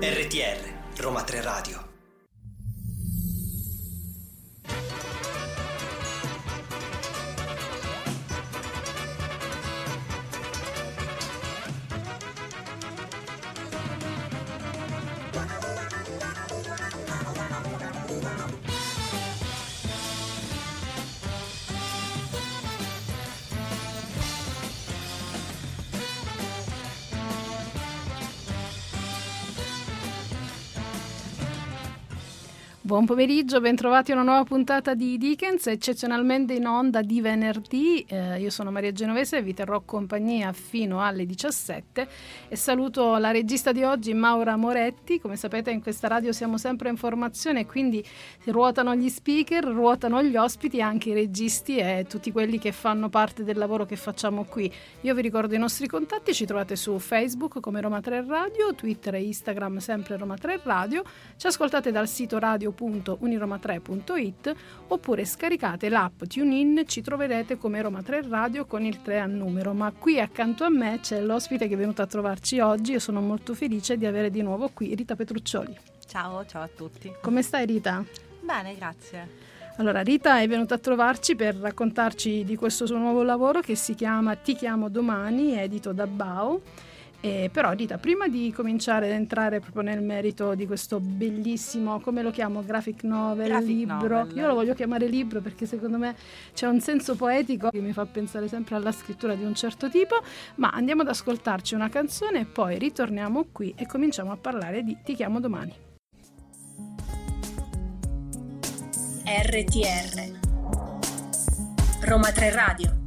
RTR Roma 3 Radio Buon pomeriggio, bentrovati a una nuova puntata di Dickens, eccezionalmente in onda di venerdì. Eh, io sono Maria Genovese e vi terrò compagnia fino alle 17 e saluto la regista di oggi, Maura Moretti. Come sapete in questa radio siamo sempre in formazione, quindi ruotano gli speaker, ruotano gli ospiti, anche i registi e tutti quelli che fanno parte del lavoro che facciamo qui. Io vi ricordo i nostri contatti, ci trovate su Facebook come Roma 3 Radio, Twitter e Instagram sempre Roma 3 Radio, ci ascoltate dal sito radio www.uniroma3.it oppure scaricate l'app TuneIn, ci troverete come Roma 3 Radio con il 3 a numero. Ma qui accanto a me c'è l'ospite che è venuto a trovarci oggi e sono molto felice di avere di nuovo qui Rita Petruccioli. Ciao, ciao a tutti. Come stai Rita? Bene, grazie. Allora, Rita è venuta a trovarci per raccontarci di questo suo nuovo lavoro che si chiama Ti chiamo domani, edito da Bao eh, però Rita, prima di cominciare ad entrare proprio nel merito di questo bellissimo, come lo chiamo, graphic novel, graphic libro, novel. io lo voglio chiamare libro perché secondo me c'è un senso poetico che mi fa pensare sempre alla scrittura di un certo tipo, ma andiamo ad ascoltarci una canzone e poi ritorniamo qui e cominciamo a parlare di Ti chiamo domani. RTR Roma 3 Radio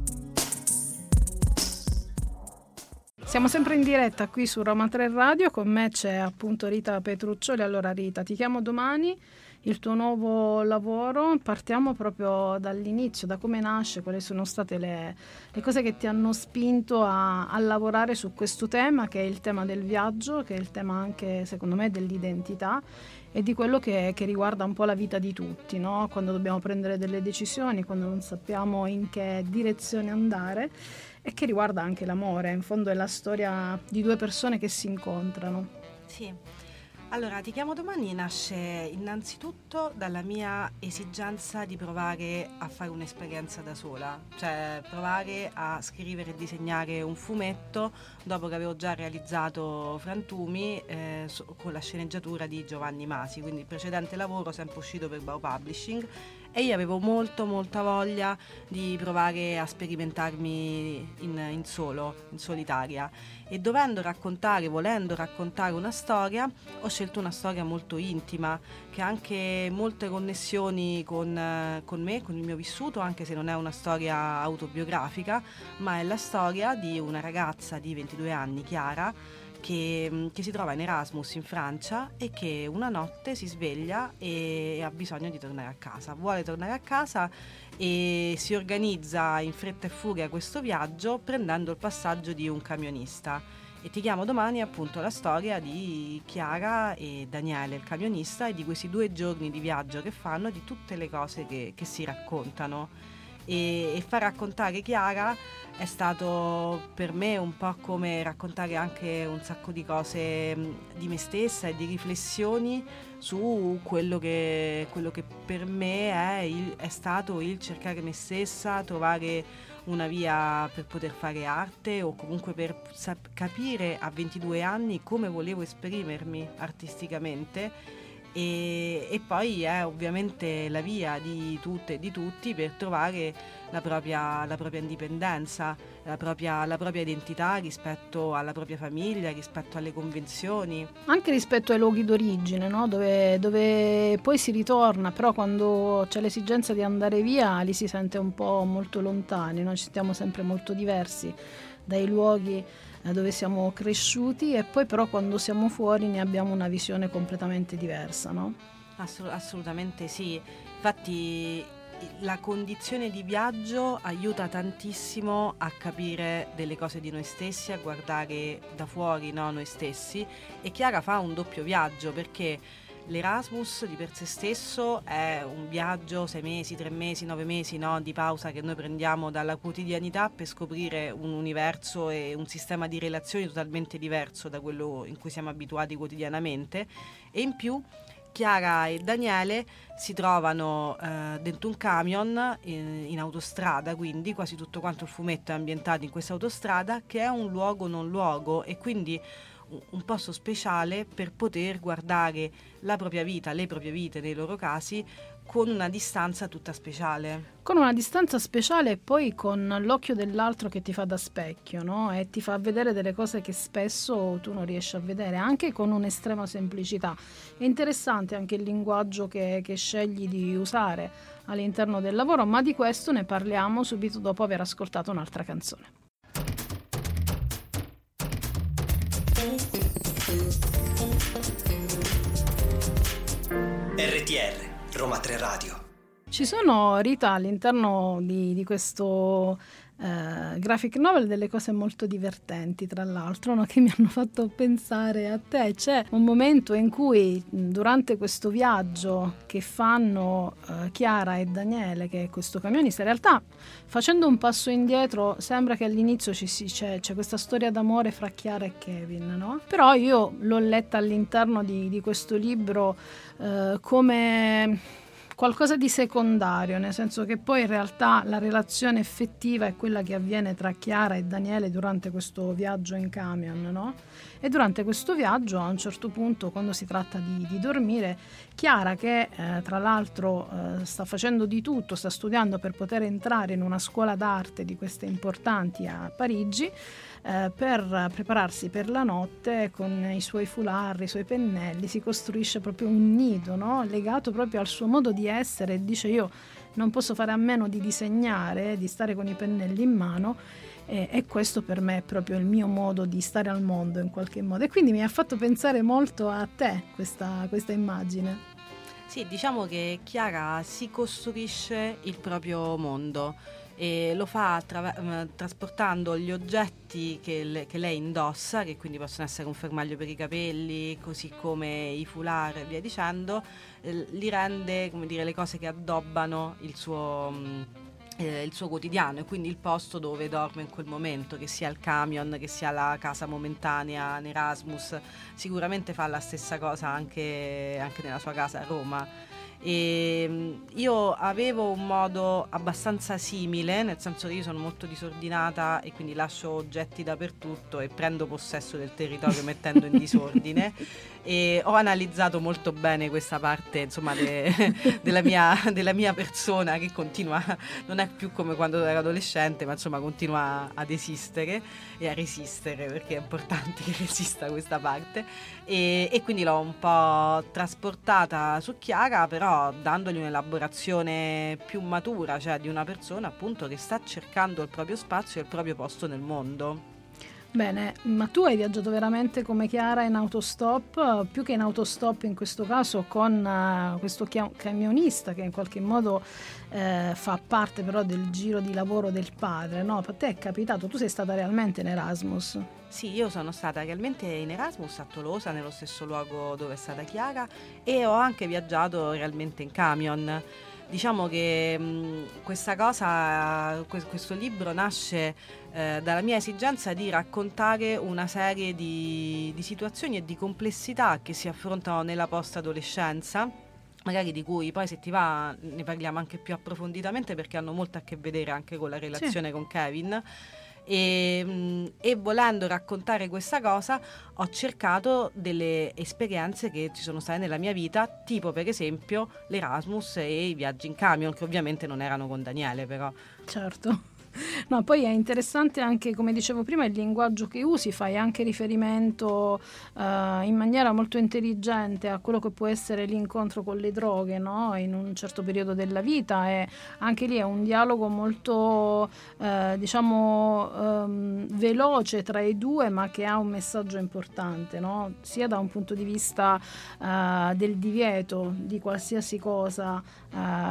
Siamo sempre in diretta qui su Roma 3 Radio, con me c'è appunto Rita Petruccioli. Allora Rita, ti chiamo domani, il tuo nuovo lavoro, partiamo proprio dall'inizio, da come nasce, quali sono state le, le cose che ti hanno spinto a, a, lavorare su questo tema, che è il tema del viaggio, che è il tema anche secondo me dell'identità e di quello che, che riguarda un po' la vita di tutti, no? quando dobbiamo prendere delle decisioni, quando non sappiamo in che direzione andare e che riguarda anche l'amore. In fondo è la storia di due persone che si incontrano. Sì. Allora, Ti chiamo domani nasce innanzitutto dalla mia esigenza di provare a fare un'esperienza da sola, cioè provare a scrivere e disegnare un fumetto dopo che avevo già realizzato Frantumi eh, con la sceneggiatura di Giovanni Masi, quindi il precedente lavoro sempre uscito per Bao Publishing e io avevo molto molta voglia di provare a sperimentarmi in, in solo, in solitaria. E dovendo raccontare, volendo raccontare una storia, ho scelto una storia molto intima che ha anche molte connessioni con, con me, con il mio vissuto, anche se non è una storia autobiografica, ma è la storia di una ragazza di 22 anni, Chiara, che, mm, che, si trova in Erasmus in Francia e che una notte si sveglia e ha bisogno di tornare a casa. Vuole tornare a casa e si organizza in fretta e furia questo viaggio prendendo il passaggio di un camionista. E ti chiamo domani appunto la storia di Chiara e Daniele, il camionista, e di questi due giorni di viaggio che fanno, di tutte le cose che, che si raccontano. E, e far raccontare Chiara è stato per me un po' come raccontare anche un sacco di cose di me stessa e di riflessioni su quello che, quello che per me è, il, è stato il cercare me stessa, trovare una via per poter fare arte o comunque per sap- capire a 22 anni come volevo esprimermi artisticamente e, e, poi è ovviamente la via di tutte e di tutti per trovare la propria, la propria indipendenza, la propria, la propria, identità rispetto alla propria famiglia, rispetto alle convenzioni. Anche rispetto ai luoghi d'origine, no? dove, dove, poi si ritorna, però quando c'è l'esigenza di andare via li si sente un po' molto lontani, noi ci stiamo sempre molto diversi dai luoghi dove siamo cresciuti e poi però quando siamo fuori ne abbiamo una visione completamente diversa, no? Assolut- assolutamente sì, infatti la condizione di viaggio aiuta tantissimo a capire delle cose di noi stessi, a guardare da fuori no, noi stessi e Chiara fa un doppio viaggio perché L'Erasmus di per sé stesso è un viaggio, sei mesi, tre mesi, nove mesi no, di pausa che noi prendiamo dalla quotidianità per scoprire un universo e un sistema di relazioni totalmente diverso da quello in cui siamo abituati quotidianamente. E in più Chiara e Daniele si trovano eh, dentro un camion in, in, autostrada, quindi quasi tutto quanto il fumetto è ambientato in questa autostrada che è un luogo non luogo e quindi un posto speciale per poter guardare la propria vita, le proprie vite nei loro casi, con una distanza tutta speciale. Con una distanza speciale e poi con l'occhio dell'altro che ti fa da specchio, no? E ti fa vedere delle cose che spesso tu non riesci a vedere, anche con un'estrema semplicità. È interessante anche il linguaggio che, che scegli di usare all'interno del lavoro, ma di questo ne parliamo subito dopo aver ascoltato un'altra canzone. RTR Roma 3 Radio. Ci sono, Rita, all'interno di, di questo eh, graphic novel delle cose molto divertenti, tra l'altro, no? che mi hanno fatto pensare a te. C'è un momento in cui, durante questo viaggio che fanno eh, Chiara e Daniele, che è questo camionista, in realtà facendo un passo indietro, sembra che all'inizio ci si, c'è, c'è, questa storia d'amore fra Chiara e Kevin, no? Però io l'ho letta all'interno di, di questo libro eh, come qualcosa di secondario, nel senso che poi in realtà la relazione effettiva è quella che avviene tra Chiara e Daniele durante questo viaggio in camion, no? E durante questo viaggio, a un certo punto, quando si tratta di, di dormire, Chiara, che eh, tra l'altro eh, sta facendo di tutto, sta studiando per poter entrare in una scuola d'arte di queste importanti a Parigi, eh, per prepararsi per la notte con i suoi foulard, i suoi pennelli, si costruisce proprio un nido no? legato proprio al suo modo di essere dice io non posso fare a meno di disegnare, di stare con i pennelli in mano e, e, questo per me è proprio il mio modo di stare al mondo in qualche modo e quindi mi ha fatto pensare molto a te questa, questa immagine. Sì, diciamo che Chiara si costruisce il proprio mondo e lo fa attra- mm, trasportando gli oggetti che, le- che, lei indossa, che quindi possono essere un fermaglio per i capelli, così come i foulard e via dicendo, eh, li rende come dire, le cose che addobbano il suo... Mh, mm, eh, il suo quotidiano e quindi il posto dove dorme in quel momento, che sia il camion, che sia la casa momentanea in Erasmus, sicuramente fa la stessa cosa anche, anche nella sua casa a Roma e ehm, io avevo un modo abbastanza simile, nel senso che io sono molto disordinata e quindi lascio oggetti dappertutto e prendo possesso del territorio mettendo in disordine e ho analizzato molto bene questa parte insomma, de, della, mia, della, mia, persona che continua, non è più come quando ero adolescente, ma insomma continua ad esistere e a resistere perché è importante che resista questa parte e, e quindi l'ho un po' trasportata su Chiara però dandogli un'elaborazione più matura, cioè di una persona appunto che sta cercando il proprio spazio e il proprio posto nel mondo. Bene, ma tu hai viaggiato veramente come Chiara in autostop, più che in autostop in questo caso con uh, questo camionista che in qualche modo uh, fa parte però del giro di lavoro del padre, no? A te è capitato, tu sei stata realmente in Erasmus? Sì, io sono stata realmente in Erasmus a Tolosa, nello stesso luogo dove è stata Chiara e ho anche viaggiato realmente in camion. Diciamo che mh, questa cosa, questo libro nasce eh, dalla mia esigenza di raccontare una serie di, di situazioni e di complessità che si affrontano nella post-adolescenza magari di cui poi se ti va ne parliamo anche più approfonditamente perché hanno molto a che vedere anche con la relazione sì. con Kevin e, e, volendo raccontare questa cosa ho cercato delle esperienze che ci sono state nella mia vita, tipo per esempio l'Erasmus e i viaggi in camion, che ovviamente non erano con Daniele però. Certo. No, poi è interessante anche, come dicevo prima, il linguaggio che usi, fai anche riferimento uh, in maniera molto intelligente a quello che può essere l'incontro con le droghe no? in un certo periodo della vita e anche lì è un dialogo molto, uh, diciamo, um, veloce tra i due ma che ha un messaggio importante, no? sia da un punto di vista uh, del divieto di qualsiasi cosa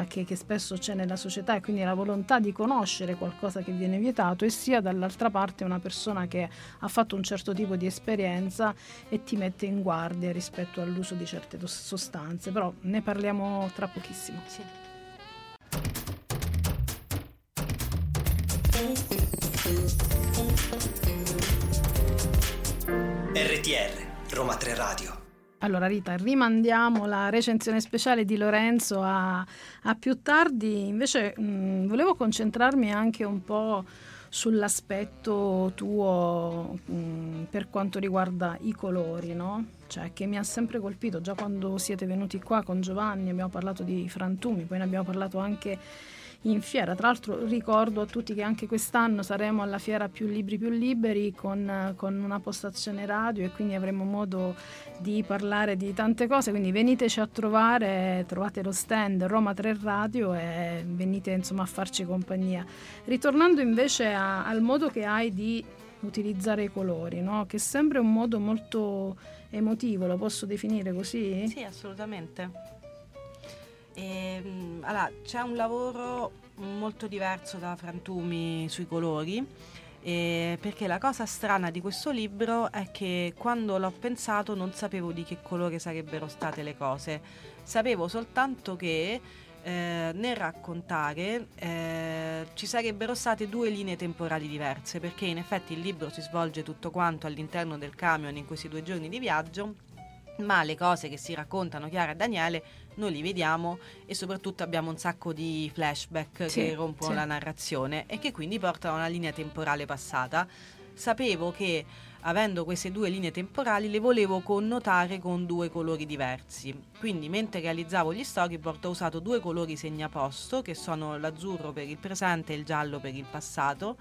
che, che spesso c'è nella società e quindi la volontà di conoscere qualcosa che viene vietato e sia dall'altra parte una persona che ha fatto un certo tipo di esperienza e ti mette in guardia rispetto all'uso di certe sostanze, però ne parliamo tra pochissimo. Sì. RTR Roma 3 Radio allora Rita, rimandiamo la recensione speciale di Lorenzo a, a più tardi, invece mh, volevo concentrarmi anche un po' sull'aspetto tuo mh, per quanto riguarda i colori, no? Cioè, che mi ha sempre colpito, già quando siete venuti qua con Giovanni abbiamo parlato di frantumi, poi ne abbiamo parlato anche in fiera. Tra l'altro ricordo a tutti che anche quest'anno saremo alla fiera Più Libri Più Liberi con, con una postazione radio e quindi avremo modo di parlare di tante cose, quindi veniteci a trovare, trovate lo stand Roma 3 Radio e venite insomma a farci compagnia. Ritornando invece a, al modo che hai di utilizzare i colori, no? che sembra un modo molto emotivo, lo posso definire così? Sì, assolutamente. E, ehm, allora, c'è un lavoro molto diverso da Frantumi sui colori. Eh, perché la cosa strana di questo libro è che quando l'ho pensato non sapevo di che colore sarebbero state le cose, sapevo soltanto che eh, nel raccontare eh, ci sarebbero state due linee temporali diverse, perché in effetti il libro si svolge tutto quanto all'interno del camion in questi due giorni di viaggio, ma le cose che si raccontano Chiara e Daniele noi li vediamo e soprattutto abbiamo un sacco di flashback sì, che rompono sì. la narrazione e che quindi portano a una linea temporale passata. Sapevo che avendo queste due linee temporali le volevo connotare con due colori diversi. Quindi mentre realizzavo gli storyboard ho usato due colori segnaposto che sono l'azzurro per il presente e il giallo per il passato.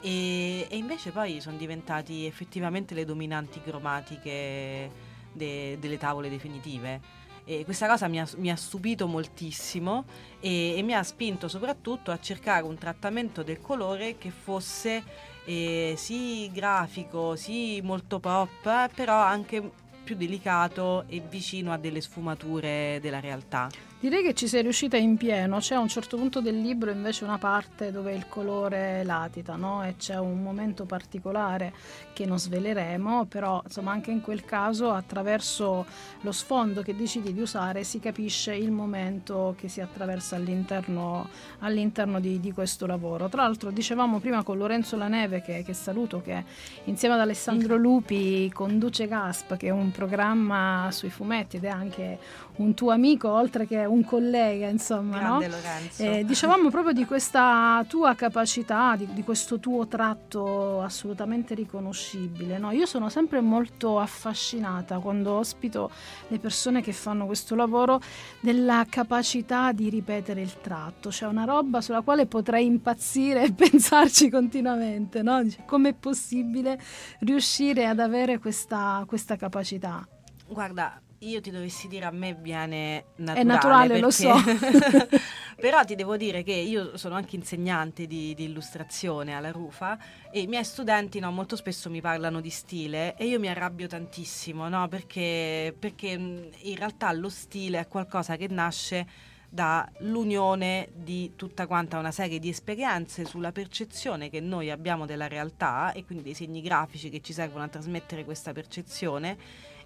E, e invece poi sono diventati effettivamente le dominanti cromatiche de, delle tavole definitive. E questa cosa mi ha, mi ha stupito moltissimo e, e, mi ha spinto soprattutto a cercare un trattamento del colore che fosse eh, sì grafico, sì molto pop, però anche più delicato e vicino a delle sfumature della realtà. Direi che ci sei riuscita in pieno, c'è a un certo punto del libro invece una parte dove il colore latita no? e c'è un momento particolare che non sveleremo, però insomma anche in quel caso attraverso lo sfondo che decidi di usare si capisce il momento che si attraversa all'interno, all'interno di, di, questo lavoro. Tra l'altro dicevamo prima con Lorenzo Laneve che, che saluto che insieme ad Alessandro Lupi conduce Gasp che è un programma sui fumetti ed è anche un tuo amico oltre che un collega, insomma. Grande no? Eh, dicevamo proprio di questa tua capacità, di, di questo tuo tratto assolutamente riconoscibile. No? Io sono sempre molto affascinata quando ospito le persone che fanno questo lavoro della capacità di ripetere il tratto, cioè una roba sulla quale potrei impazzire e pensarci continuamente. No? Dice, com'è possibile riuscire ad avere questa, questa capacità? Guarda, io ti dovessi dire a me viene naturale. È naturale, perché... lo so. Però ti devo dire che io sono anche insegnante di, di, illustrazione alla Rufa e i miei studenti no, molto spesso mi parlano di stile e io mi arrabbio tantissimo, no? perché, perché in realtà lo stile è qualcosa che nasce dall'unione di tutta quanta una serie di esperienze sulla percezione che noi abbiamo della realtà e quindi dei segni grafici che ci servono a trasmettere questa percezione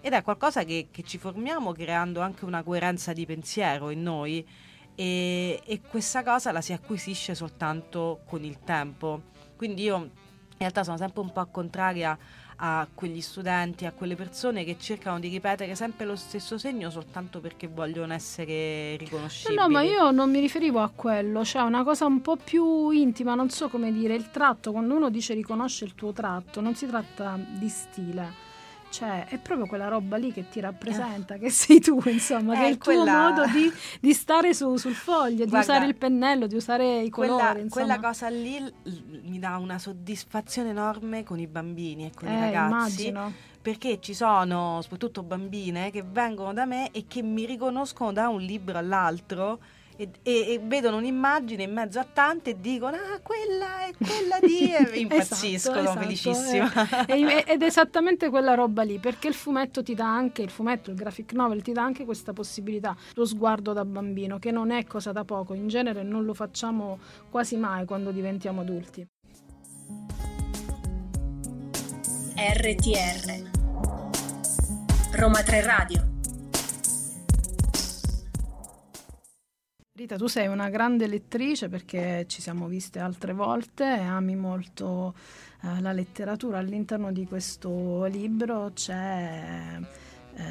ed è qualcosa che, che ci formiamo creando anche una coerenza di pensiero in noi e, e questa cosa la si acquisisce soltanto con il tempo. Quindi io in realtà sono sempre un po' contraria a quegli studenti, a quelle persone che cercano di ripetere sempre lo stesso segno soltanto perché vogliono essere riconoscibili. No, no, ma io non mi riferivo a quello, cioè una cosa un po' più intima, non so come dire, il tratto, quando uno dice riconosce il tuo tratto, non si tratta di stile cioè è proprio quella roba lì che ti rappresenta, che sei tu, insomma, eh, che è il quella... tuo modo di, di stare su, sul foglio, Guarda, di usare il pennello, di usare i colori. Quella, quella cosa lì l- mi dà una soddisfazione enorme con i bambini e con eh, i ragazzi. Immagino. Perché ci sono soprattutto bambine che vengono da me e che mi riconoscono da un libro all'altro e, e, e, vedono un'immagine in mezzo a tante e dicono ah quella è quella di e esatto, impazziscono esatto, felicissima. esatto. ed è esattamente quella roba lì perché il fumetto ti dà anche il fumetto il graphic novel ti dà anche questa possibilità lo sguardo da bambino che non è cosa da poco in genere non lo facciamo quasi mai quando diventiamo adulti. RTR Roma 3 Radio. Rita, tu sei una grande lettrice perché ci siamo viste altre volte e ami molto eh, la letteratura. All'interno di questo libro c'è eh,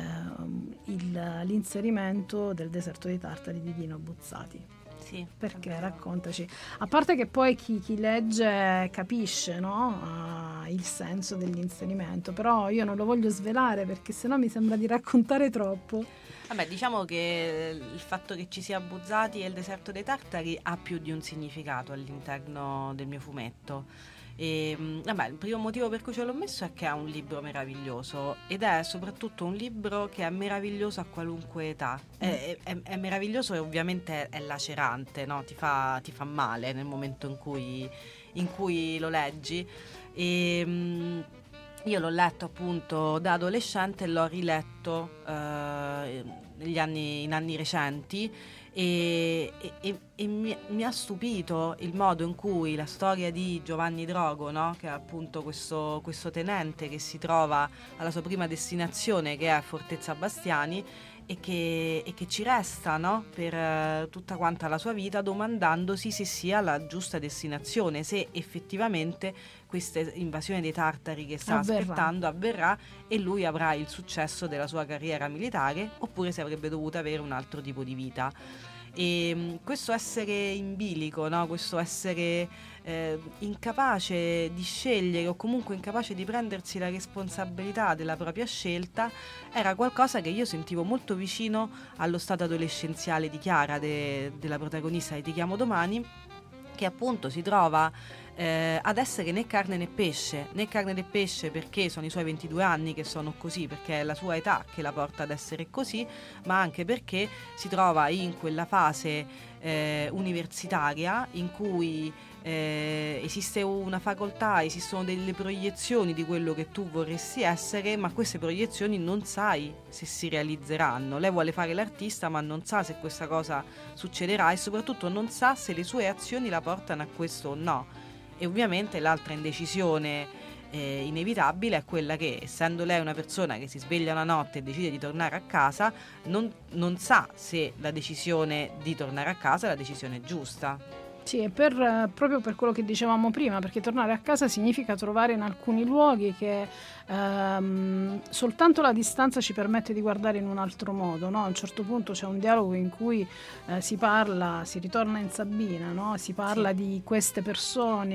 il, l'inserimento del deserto dei Tartari di Dino Buzzati. Sì, Perché? Raccontaci. A parte che poi chi, chi legge capisce no? Ah, il senso dell'inserimento, però io non lo voglio svelare perché sennò mi sembra di raccontare troppo. Vabbè, diciamo che il fatto che ci sia Buzzati e il deserto dei Tartari ha più di un significato all'interno del mio fumetto. E, mh, vabbè, il primo motivo per cui ce l'ho messo è che è un libro meraviglioso ed è soprattutto un libro che è meraviglioso a qualunque età. È, è- è meraviglioso e ovviamente è lacerante, no? ti, fa, ti fa male nel momento in cui, in cui lo leggi. E, mh, io l'ho letto appunto da adolescente e l'ho riletto eh, anni, in anni recenti e- e- e mi, mi ha stupito il modo in cui la storia di Giovanni Drogo, no? che è appunto questo, questo tenente che si trova alla sua prima destinazione che è Fortezza Bastiani e che, e che ci resta no? per eh, tutta quanta la sua vita domandandosi se sia la giusta destinazione, se effettivamente questa invasione dei tartari che sta Avverrà. aspettando avverrà e lui avrà il successo della sua carriera militare oppure se avrebbe dovuto avere un altro tipo di vita. E mh, questo essere in bilico, no? questo essere eh, incapace di scegliere o comunque incapace di prendersi la responsabilità della propria scelta, era qualcosa che io sentivo molto vicino allo stato adolescenziale di Chiara, de- della protagonista di Ti chiamo domani, che appunto si trova eh, ad essere né carne né pesce, né carne né pesce perché sono i suoi 22 anni che sono così, perché è la sua età che la porta ad essere così, ma anche perché si trova in quella fase eh, universitaria in cui eh, esiste una facoltà, esistono delle proiezioni di quello che tu vorresti essere, ma queste proiezioni non sai se si realizzeranno. Lei vuole fare l'artista, ma non sa se questa cosa succederà e soprattutto non sa se le sue azioni la portano a questo o no. E ovviamente l'altra indecisione eh, inevitabile è quella che, essendo lei una persona che si sveglia una notte e decide di tornare a casa, non, non sa se la decisione di tornare a casa è la decisione giusta. Sì, per, eh, proprio per quello che dicevamo prima, perché tornare a casa significa trovare in alcuni luoghi che ehm, soltanto la distanza ci permette di guardare in un altro modo. no? A un certo punto c'è un dialogo in cui eh, si parla, si ritorna in Sabina, no? si parla Sì. di queste persone,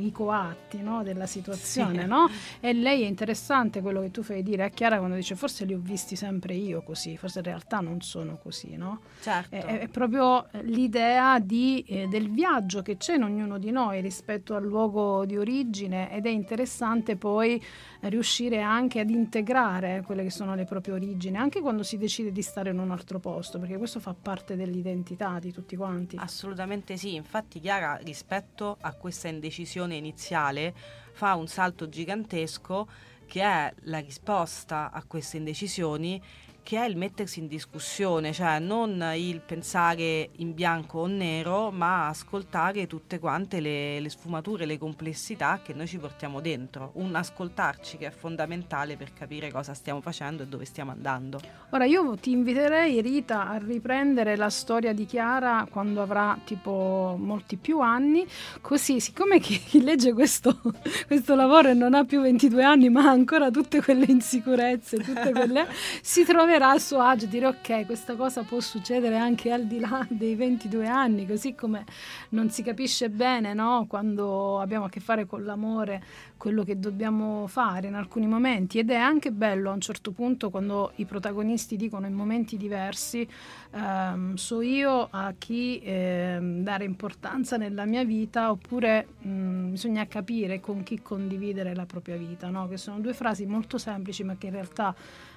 i coatti no? della situazione, Sì. no? e lei è interessante quello che tu fai dire a Chiara quando dice forse li ho visti sempre io così, forse in realtà non sono così. No? Certo. È, è proprio l'idea di, eh, del viaggio che c'è in ognuno di noi rispetto al luogo di origine ed è interessante poi eh, riuscire anche ad integrare quelle che sono le proprie origini, anche quando si decide di stare in un altro posto, perché questo fa parte dell'identità di tutti quanti. Assolutamente sì, infatti Chiara rispetto a questa indecisione iniziale fa un salto gigantesco che è la risposta a queste indecisioni che è il mettersi in discussione, cioè non il pensare in bianco o nero, ma ascoltare tutte quante le, le sfumature, le complessità che noi ci portiamo dentro. Un ascoltarci che è fondamentale per capire cosa stiamo facendo e dove stiamo andando. Ora io ti inviterei Rita a riprendere la storia di Chiara quando avrà tipo molti più anni, così siccome chi, legge questo, questo lavoro e non ha più 22 anni ma ha ancora tutte quelle insicurezze, tutte quelle, si troverà a suo agio dire ok questa cosa può succedere anche al di là dei 22 anni, così come non si capisce bene no? quando abbiamo a che fare con l'amore quello che dobbiamo fare in alcuni momenti ed è anche bello a un certo punto quando i protagonisti dicono in momenti diversi ehm, so io a chi ehm, dare importanza nella mia vita oppure mh, bisogna capire con chi condividere la propria vita, no? che sono due frasi molto semplici ma che in realtà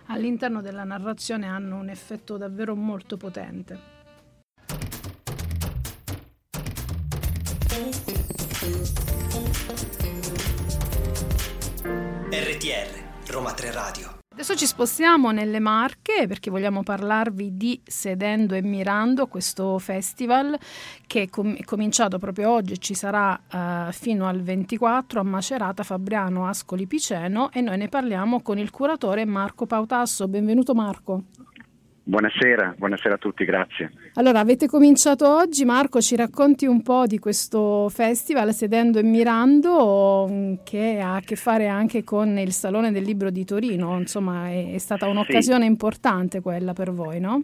all'interno della narrazione hanno un effetto davvero molto potente. RTR Roma 3 Radio. Adesso ci spostiamo nelle Marche perché vogliamo parlarvi di Sedendo e Mirando, questo festival che è, com- è cominciato proprio oggi e ci sarà uh, fino al 24 a Macerata, Fabriano, Ascoli Piceno e noi ne parliamo con il curatore Marco Pautasso. Benvenuto Marco. Buonasera, buonasera a tutti, grazie. Allora, avete cominciato oggi, Marco, ci racconti un po' di questo festival Sedendo e Mirando che ha a che fare anche con il Salone del Libro di Torino, insomma è, è stata un'occasione sì. importante quella per voi, no?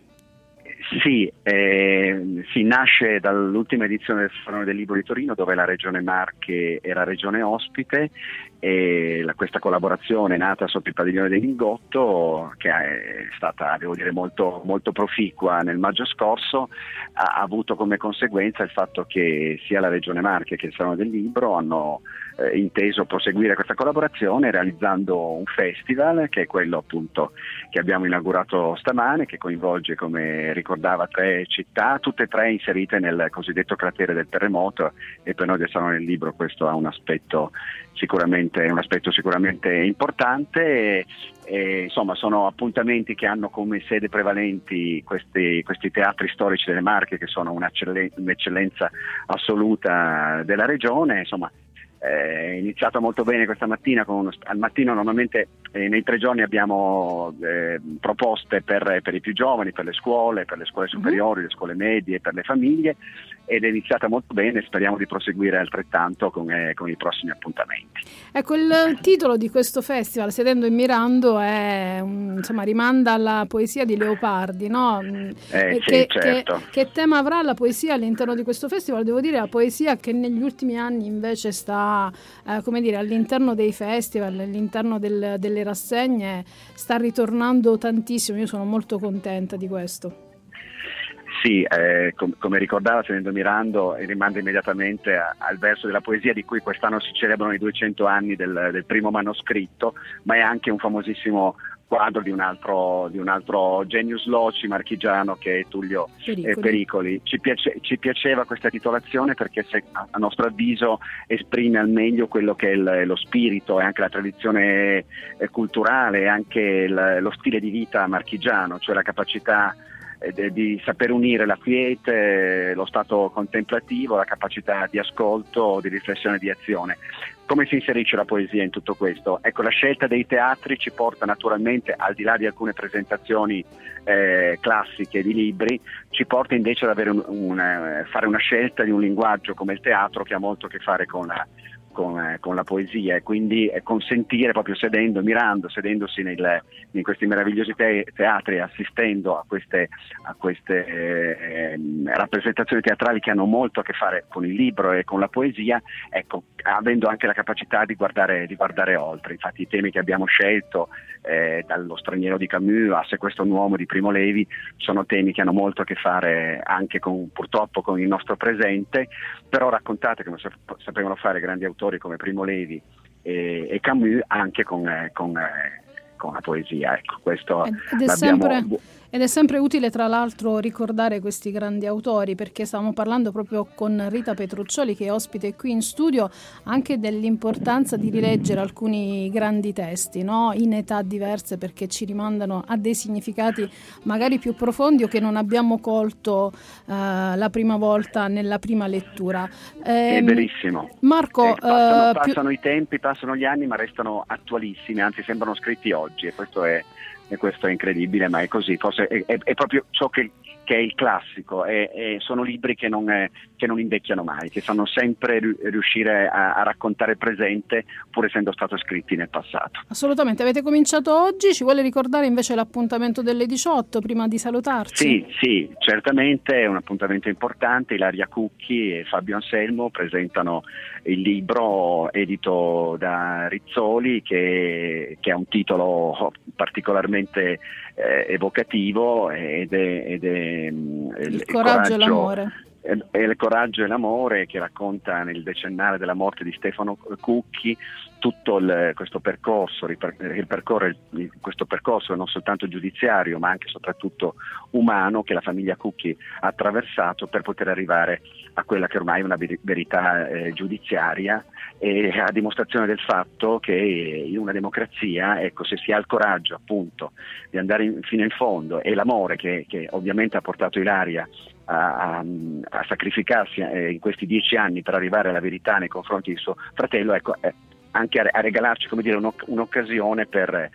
Sì, eh, si nasce dall'ultima edizione del Salone del Libro di Torino dove la Regione Marche era regione ospite e la, questa collaborazione è nata sotto il padiglione del Lingotto che è stata devo dire molto, molto proficua nel maggio scorso ha, ha, avuto come conseguenza il fatto che sia la Regione Marche che il Salone del Libro hanno eh, inteso proseguire questa collaborazione realizzando un festival che è quello appunto che abbiamo inaugurato stamane che coinvolge come ricordava tre città tutte e tre inserite nel cosiddetto cratere del terremoto e per noi del Salone del Libro questo ha un aspetto sicuramente, un aspetto sicuramente importante. E, e, insomma, sono appuntamenti che hanno come sede prevalenti questi, questi teatri storici delle Marche, che sono un'eccellenza assoluta della regione. Insomma, è iniziata molto bene questa mattina, uno, al mattino normalmente eh, nei tre giorni abbiamo eh, proposte per, per, i più giovani, per le scuole, per le scuole mhm. superiori, mm-hmm. le scuole medie, per le famiglie ed è iniziata molto bene, speriamo di proseguire altrettanto con, eh, con, i prossimi appuntamenti. Ecco, il titolo di questo festival, Sedendo e Mirando, è, insomma, rimanda alla poesia di Leopardi, no? Eh, che, sì, certo. che, che, tema avrà la poesia all'interno di questo festival? Devo dire la poesia che negli ultimi anni invece sta, eh, come dire, all'interno dei festival, all'interno del, delle rassegne, sta ritornando tantissimo, io sono molto contenta di questo. Sì, eh, com- come ricordava Senendo Mirando, rimanda immediatamente a- al verso della poesia di cui quest'anno si celebrano i 200 anni del, del primo manoscritto, ma è anche un famosissimo quadro di un altro, di un altro genius loci marchigiano che è Tullio Pericoli. Eh, Pericoli. Ci, piace, ci, piaceva questa titolazione perché se, a nostro avviso esprime al meglio quello che è il, lo spirito e anche la tradizione eh, culturale e anche il, lo stile di vita marchigiano, cioè la capacità di saper unire la quiete, lo stato contemplativo, la capacità di ascolto, di riflessione e di azione. Come si inserisce la poesia in tutto questo? Ecco, la scelta dei teatri ci porta naturalmente, al di là di alcune presentazioni eh, classiche di libri, ci porta invece ad un, un, eh, fare una scelta di un linguaggio come il teatro che ha molto a che fare con la, con, eh, con, la poesia e quindi consentire proprio sedendo, mirando, sedendosi nel, in questi meravigliosi te- teatri, assistendo a queste, a queste eh, rappresentazioni teatrali che hanno molto a che fare con il libro e con la poesia, ecco, avendo anche la capacità di guardare, di guardare oltre. Infatti i temi che abbiamo scelto, eh, dallo straniero di Camus a Se questo uomo di Primo Levi, sono temi che hanno molto a che fare anche con, purtroppo con il nostro presente, però raccontate come sapevano fare grandi autori autori come Primo Levi e, e Camus anche con, eh, con, eh, con, la poesia. Ecco, questo ed, è sempre, ed è sempre utile tra l'altro ricordare questi grandi autori perché stavamo parlando proprio con Rita Petruccioli che è ospite qui in studio anche dell'importanza di rileggere alcuni grandi testi no? in età diverse perché ci rimandano a dei significati magari più profondi o che non abbiamo colto uh, la prima volta nella prima lettura. Eh, è verissimo. Marco, eh, passano, passano più... i tempi, passano gli anni ma restano attualissimi, anzi sembrano scritti oggi e questo è e questo è incredibile, ma è così, forse è, è, è proprio ciò che, che, è il classico, è, sono libri che non, che non, invecchiano mai, che sanno sempre riuscire a, a, raccontare il presente pur essendo stati scritti nel passato. Assolutamente, avete cominciato oggi, ci vuole ricordare invece l'appuntamento delle 18 prima di salutarci? Sì, sì, certamente è un appuntamento importante, Ilaria Cucchi e Fabio Anselmo presentano il libro edito da Rizzoli che, che ha un titolo particolarmente eh, evocativo ed è, ed è mm, il, il, coraggio, e l'amore. È il coraggio e l'amore che racconta nel decennale della morte di Stefano Cucchi tutto il, questo percorso, ripercorre questo percorso non soltanto giudiziario ma anche e soprattutto umano che la famiglia Cucchi ha attraversato per poter arrivare a quella che ormai è una verità eh, giudiziaria e a dimostrazione del fatto che in una democrazia, ecco, se si ha il coraggio appunto di andare in, fino in fondo e l'amore che, che ovviamente ha portato Ilaria a, a, a sacrificarsi eh, in questi dieci anni per arrivare alla verità nei confronti di suo fratello, ecco, anche a, a regalarci dire, un'oc- un'occasione per,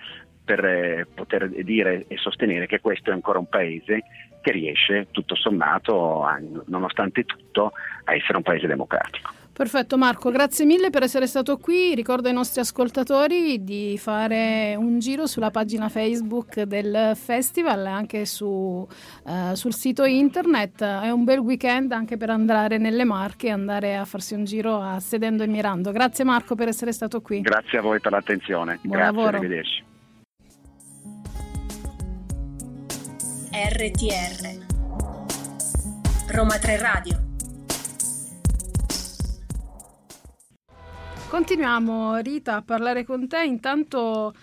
per eh, poter dire e sostenere che questo è ancora un paese che riesce tutto sommato, a, nonostante tutto, a essere un paese democratico. Perfetto Marco, grazie mille per essere stato qui. Ricordo ai nostri ascoltatori di fare un giro sulla pagina Facebook del festival, anche su, uh, sul sito internet. È un bel weekend anche per andare nelle Marche e andare a farsi un giro a Sedendo e Mirando. Grazie Marco per essere stato qui. Grazie a voi per l'attenzione. Buon grazie, lavoro. arrivederci. RTR Roma 3 Radio. Continuiamo Rita a parlare con te, intanto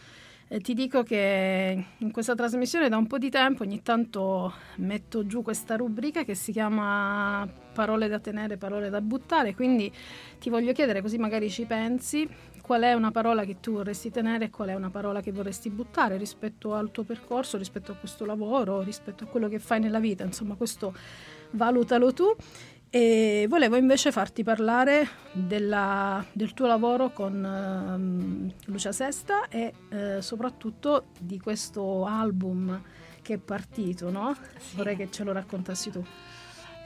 eh, ti dico che in questa trasmissione da un po' di tempo ogni tanto metto giù questa rubrica che si chiama parole da tenere, parole da buttare, quindi ti voglio chiedere così magari ci pensi qual è una parola che tu vorresti tenere e qual è una parola che vorresti buttare rispetto al tuo percorso, rispetto a questo lavoro, rispetto a quello che fai nella vita, insomma questo valutalo tu. E volevo invece farti parlare della, del tuo lavoro con um, Lucia Sesta e eh, soprattutto di questo album che è partito, no? Sì. Vorrei che ce lo raccontassi tu.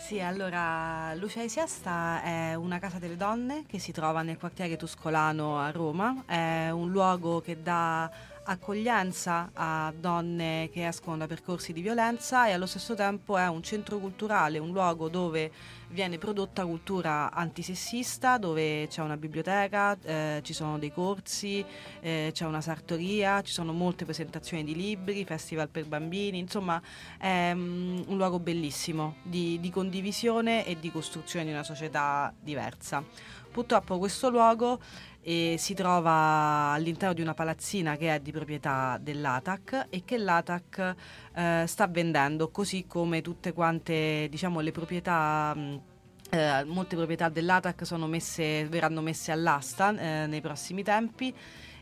Sì, allora Lucia di Siesta è una casa delle donne che si trova nel quartiere tuscolano a Roma, è un luogo che dà accoglienza a donne che escono da percorsi di violenza e allo stesso tempo è un centro culturale, un luogo dove viene prodotta cultura antisessista, dove c'è una biblioteca, eh, ci sono dei corsi, eh, c'è una sartoria, ci sono molte presentazioni di libri, festival per bambini, insomma è um, un luogo bellissimo di, di condivisione e di costruzione di una società diversa. Purtroppo questo luogo e si trova all'interno di una palazzina che è di proprietà dell'ATAC e che l'ATAC eh, sta vendendo, così come tutte quante diciamo, le proprietà. Mh, eh, molte proprietà dell'ATAC messe, verranno messe all'asta eh, nei prossimi tempi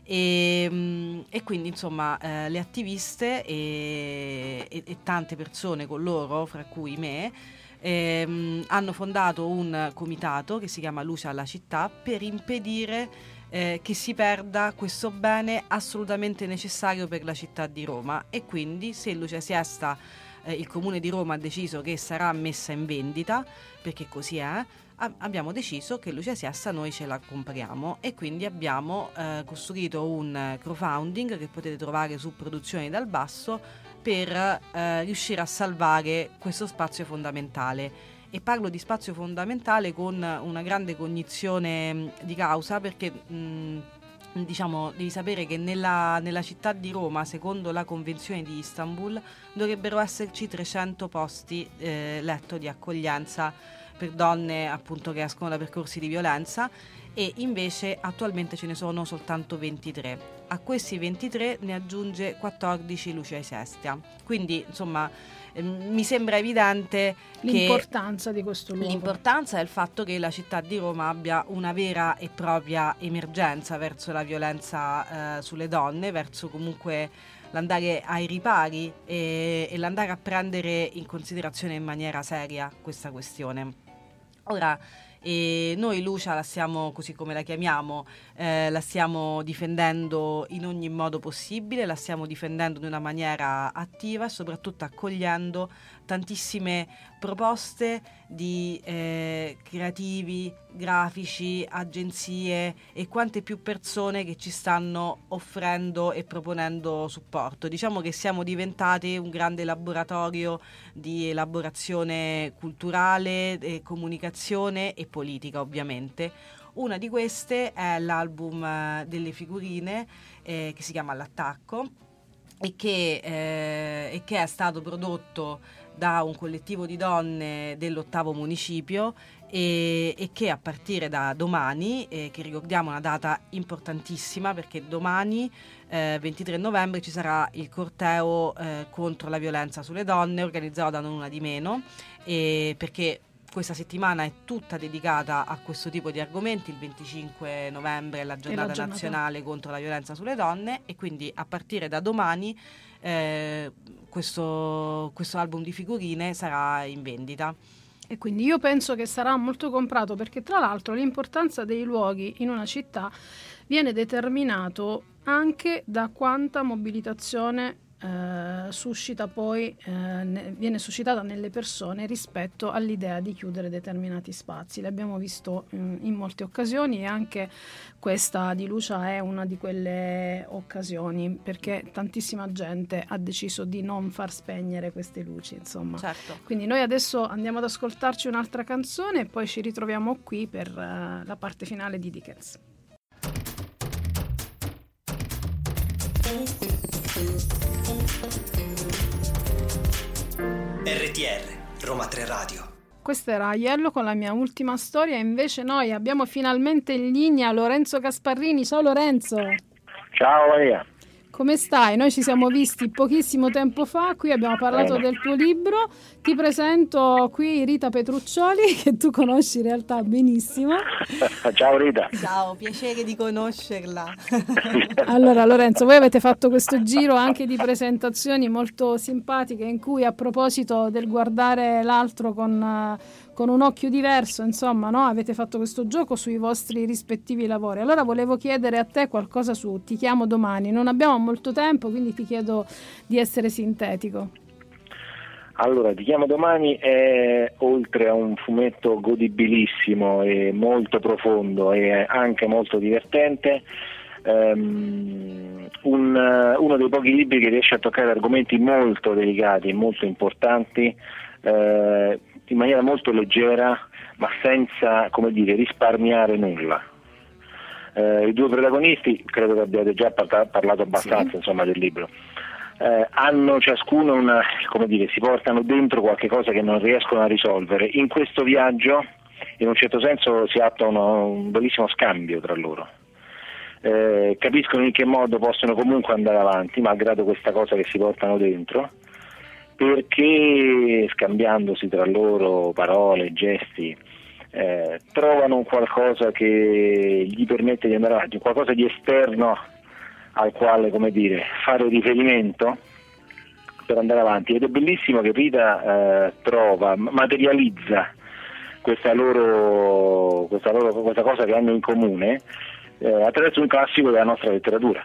e, mh, e quindi insomma eh, le attiviste e, e, e tante persone con loro, fra cui me, ehm, hanno fondato un comitato che si chiama Luce alla città per impedire eh, che si perda questo bene assolutamente necessario per la città di Roma. E quindi se Luce Siesta eh, il comune di Roma ha deciso che sarà messa in vendita perché così è abbiamo deciso che Lucia Siesta noi ce la compriamo. E quindi abbiamo eh, costruito un crowdfunding che potete trovare su Produzioni dal Basso per eh, riuscire a salvare questo spazio fondamentale e parlo di spazio fondamentale con una grande cognizione di causa perché mh, diciamo, devi sapere che nella, nella, città di Roma, secondo la Convenzione di Istanbul, dovrebbero esserci 300 posti eh, letto di accoglienza per donne appunto che escono da percorsi di violenza e invece attualmente ce ne sono soltanto 23. A questi 23 ne aggiunge 14 Lucia Sestia. Quindi, insomma, ehm, mi sembra evidente l'importanza di questo luogo. L'importanza è il fatto che la città di Roma abbia una vera e propria emergenza verso la violenza eh, sulle donne, verso comunque l'andare ai ripari e, e l'andare a prendere in considerazione in maniera seria questa questione. Ora, e noi Lucia la stiamo, così come la chiamiamo, eh, la stiamo difendendo in ogni modo possibile, la stiamo difendendo in una maniera attiva e soprattutto accogliendo tantissime proposte di eh, creativi, grafici, agenzie e quante più persone che ci stanno offrendo e proponendo supporto. Diciamo che siamo diventati un grande laboratorio di elaborazione culturale, eh, comunicazione e politica ovviamente. Una di queste è l'album eh, delle figurine eh, che si chiama L'attacco e che, eh, e che è stato prodotto da un collettivo di donne dell'ottavo municipio e, e, che a partire da domani, eh, che ricordiamo una data importantissima perché domani, eh, 23 novembre, ci sarà il corteo eh, contro la violenza sulle donne organizzato da Non Una di Meno, perché questa settimana è tutta dedicata a questo tipo di argomenti, il 25 novembre è la giornata, la giornata. nazionale contro la violenza sulle donne e quindi a partire da domani eh, questo, questo album di figurine sarà in vendita. E quindi io penso che sarà molto comprato perché tra l'altro l'importanza dei luoghi in una città viene determinato anche da quanta mobilitazione eh, suscita poi, eh, ne- viene suscitata nelle persone rispetto all'idea di chiudere determinati spazi. L'abbiamo visto mm, in molte occasioni e anche questa di Lucia è una di quelle occasioni perché tantissima gente ha deciso di non far spegnere queste luci, insomma. Certo. Quindi noi adesso andiamo ad ascoltarci un'altra canzone e poi ci ritroviamo qui per eh, la parte finale di Dickens. RTR, Roma 3 Radio. Questa era Aiello con la mia ultima storia, invece noi abbiamo finalmente in linea Lorenzo Gasparrini. Ciao Lorenzo, Ciao Maria. come stai? Noi ci siamo visti pochissimo tempo fa, qui abbiamo parlato Bene. del tuo libro. Ti presento qui Rita Petruccioli, che tu conosci in realtà benissimo. Ciao Rita. Ciao, piacere di conoscerla. Allora Lorenzo, voi avete fatto questo giro anche di presentazioni molto simpatiche in cui a proposito del guardare l'altro con, eh, con un occhio diverso, insomma, no? avete fatto questo gioco sui vostri rispettivi lavori. Allora volevo chiedere a te qualcosa su Ti chiamo domani. Non abbiamo molto tempo, quindi ti chiedo di essere sintetico. Allora, ti chiamo domani è oltre a un fumetto godibilissimo e molto profondo e anche molto divertente, ehm, un, uno dei pochi libri che riesce a toccare argomenti molto delicati e molto importanti eh, in maniera molto leggera, ma senza, come dire, risparmiare nulla. Eh, I due protagonisti, credo che abbiate già parla- parlato abbastanza insomma, del libro, eh, hanno ciascuno una, come dire, si portano dentro qualche cosa che non riescono a risolvere. In questo viaggio, in un certo senso, si attua uno- un bellissimo scambio tra loro. Eh, capiscono in che modo possono comunque andare avanti, malgrado questa cosa che si portano dentro, perché scambiandosi tra loro parole, gesti, eh, trovano qualcosa che gli permette di andare avanti, qualcosa di esterno al quale come dire, fare riferimento per andare avanti ed è bellissimo che Rita eh, trova, materializza questa loro, questa loro questa cosa che hanno in comune eh, attraverso un classico della nostra letteratura.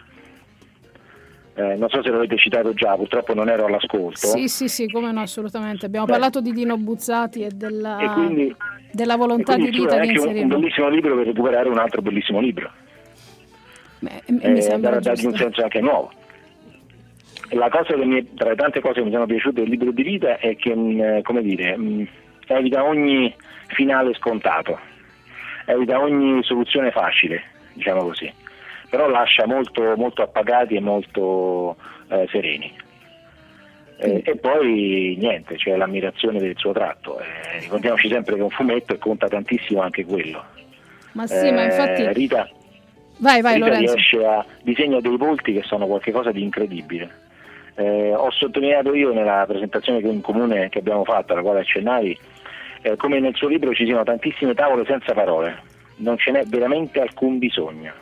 Eh, non so se l'avete citato già, purtroppo non ero all'ascolto. Sì, sì, sì, come no, assolutamente. Abbiamo Beh. parlato di Dino Buzzati e della, E quindi, della e volontà quindi di Rita di anche un, bellissimo libro per recuperare un altro bellissimo libro. Beh, eh, dare- dargli un senso anche nuovo. La cosa che mi, tra le tante cose che mi sono piaciute del libro di Rita è che, mh, come dire, mh, evita ogni finale scontato, evita ogni soluzione facile, diciamo così, però lascia molto, molto appagati e molto eh, sereni. Eh, e poi niente, c'è l'ammirazione del suo tratto. Eh, ricordiamoci sempre che è un fumetto e conta tantissimo anche quello. Ma sì, ma Eh, infatti... Rita, Vai, vai Rita Lorenzo. riesce a disegna dei volti che sono qualcosa di incredibile. Eh, ho sottolineato io nella presentazione che- in comune che abbiamo fatto, alla quale accennavi, eh, come nel suo libro ci siano tantissime tavole senza parole, non ce n'è veramente alcun bisogno.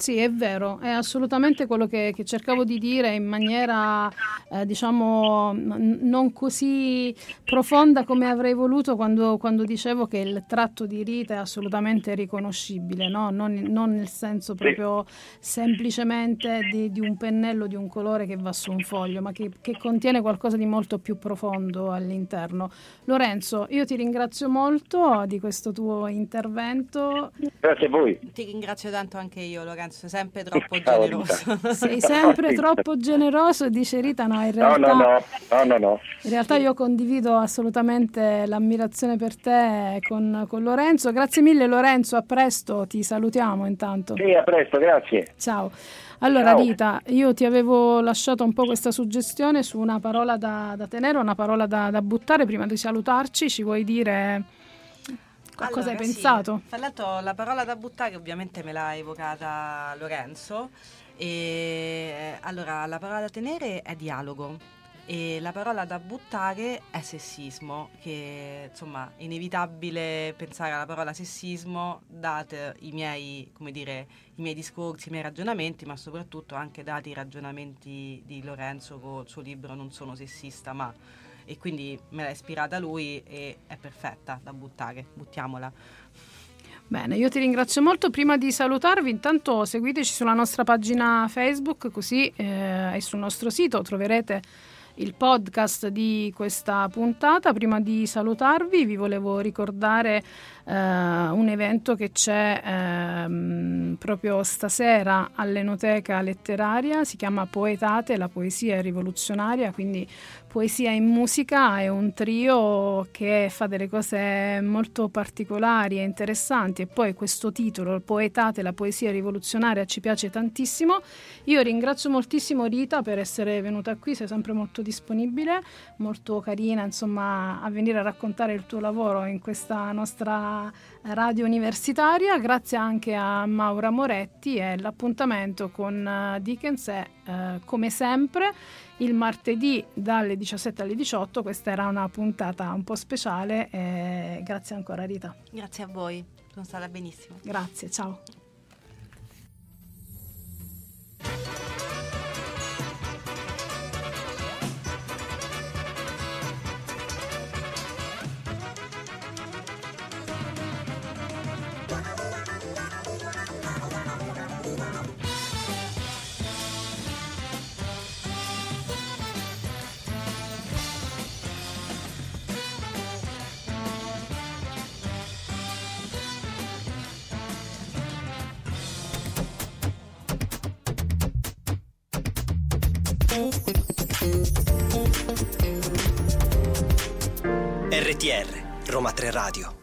Sì, è vero, è assolutamente quello che, che cercavo di dire in maniera, eh, diciamo, n- non così profonda come avrei voluto quando, quando dicevo che il tratto di Rita è assolutamente riconoscibile, no? non, non nel senso proprio semplicemente di, di un pennello, di un colore che va su un foglio, ma che, che contiene qualcosa di molto più profondo all'interno. Lorenzo, io ti ringrazio molto di questo tuo intervento. Grazie a voi. Ti ringrazio tanto anche io, Lorenzo, sei sempre troppo Ciao, generoso. Sei sempre troppo generoso, dice Rita. No, in realtà, no, no, no, no, no. In realtà io condivido assolutamente l'ammirazione per te con, con Lorenzo. Grazie mille Lorenzo, a presto, ti salutiamo intanto. Sì, a presto, grazie. Ciao. Allora Ciao. Rita, io ti avevo lasciato un po' questa suggestione su una parola da, da tenere, una parola da, da buttare. Prima di salutarci, ci vuoi dire cosa hai Allora, sì. pensato? Fra l'altro la parola da buttare ovviamente me l'ha evocata Lorenzo. E, allora, la parola da tenere è dialogo. e la parola da buttare è sessismo, che insomma è inevitabile pensare alla parola sessismo date i miei, come dire, i miei discorsi, i miei ragionamenti, ma soprattutto anche dati i ragionamenti di Lorenzo con il suo libro Non sono sessista, ma e quindi me l'ha ispirata lui e è perfetta da buttare, buttiamola. Bene, io ti ringrazio molto. Prima di salutarvi, intanto seguiteci sulla nostra pagina Facebook, così eh, e sul nostro sito troverete il podcast di questa puntata. Prima di salutarvi vi volevo ricordare eh, un evento che c'è eh, proprio stasera all'Enoteca Letteraria, si chiama Poetate, la poesia rivoluzionaria, quindi poesia in musica è un trio che fa delle cose molto particolari e interessanti e poi questo titolo, Poetate, la poesia rivoluzionaria, ci piace tantissimo. Io ringrazio moltissimo Rita per essere venuta qui, sei sempre molto disponibile, molto carina insomma a venire a raccontare il tuo lavoro in questa nostra radio universitaria. Grazie anche a Maura Moretti e l'appuntamento con eh, Dickens è eh, come sempre il martedì dalle 17 alle 18. Questa era una puntata un po' speciale. Eh, grazie ancora Rita. Grazie a voi, sono stata benissimo. Grazie, ciao. RTR Roma 3 Radio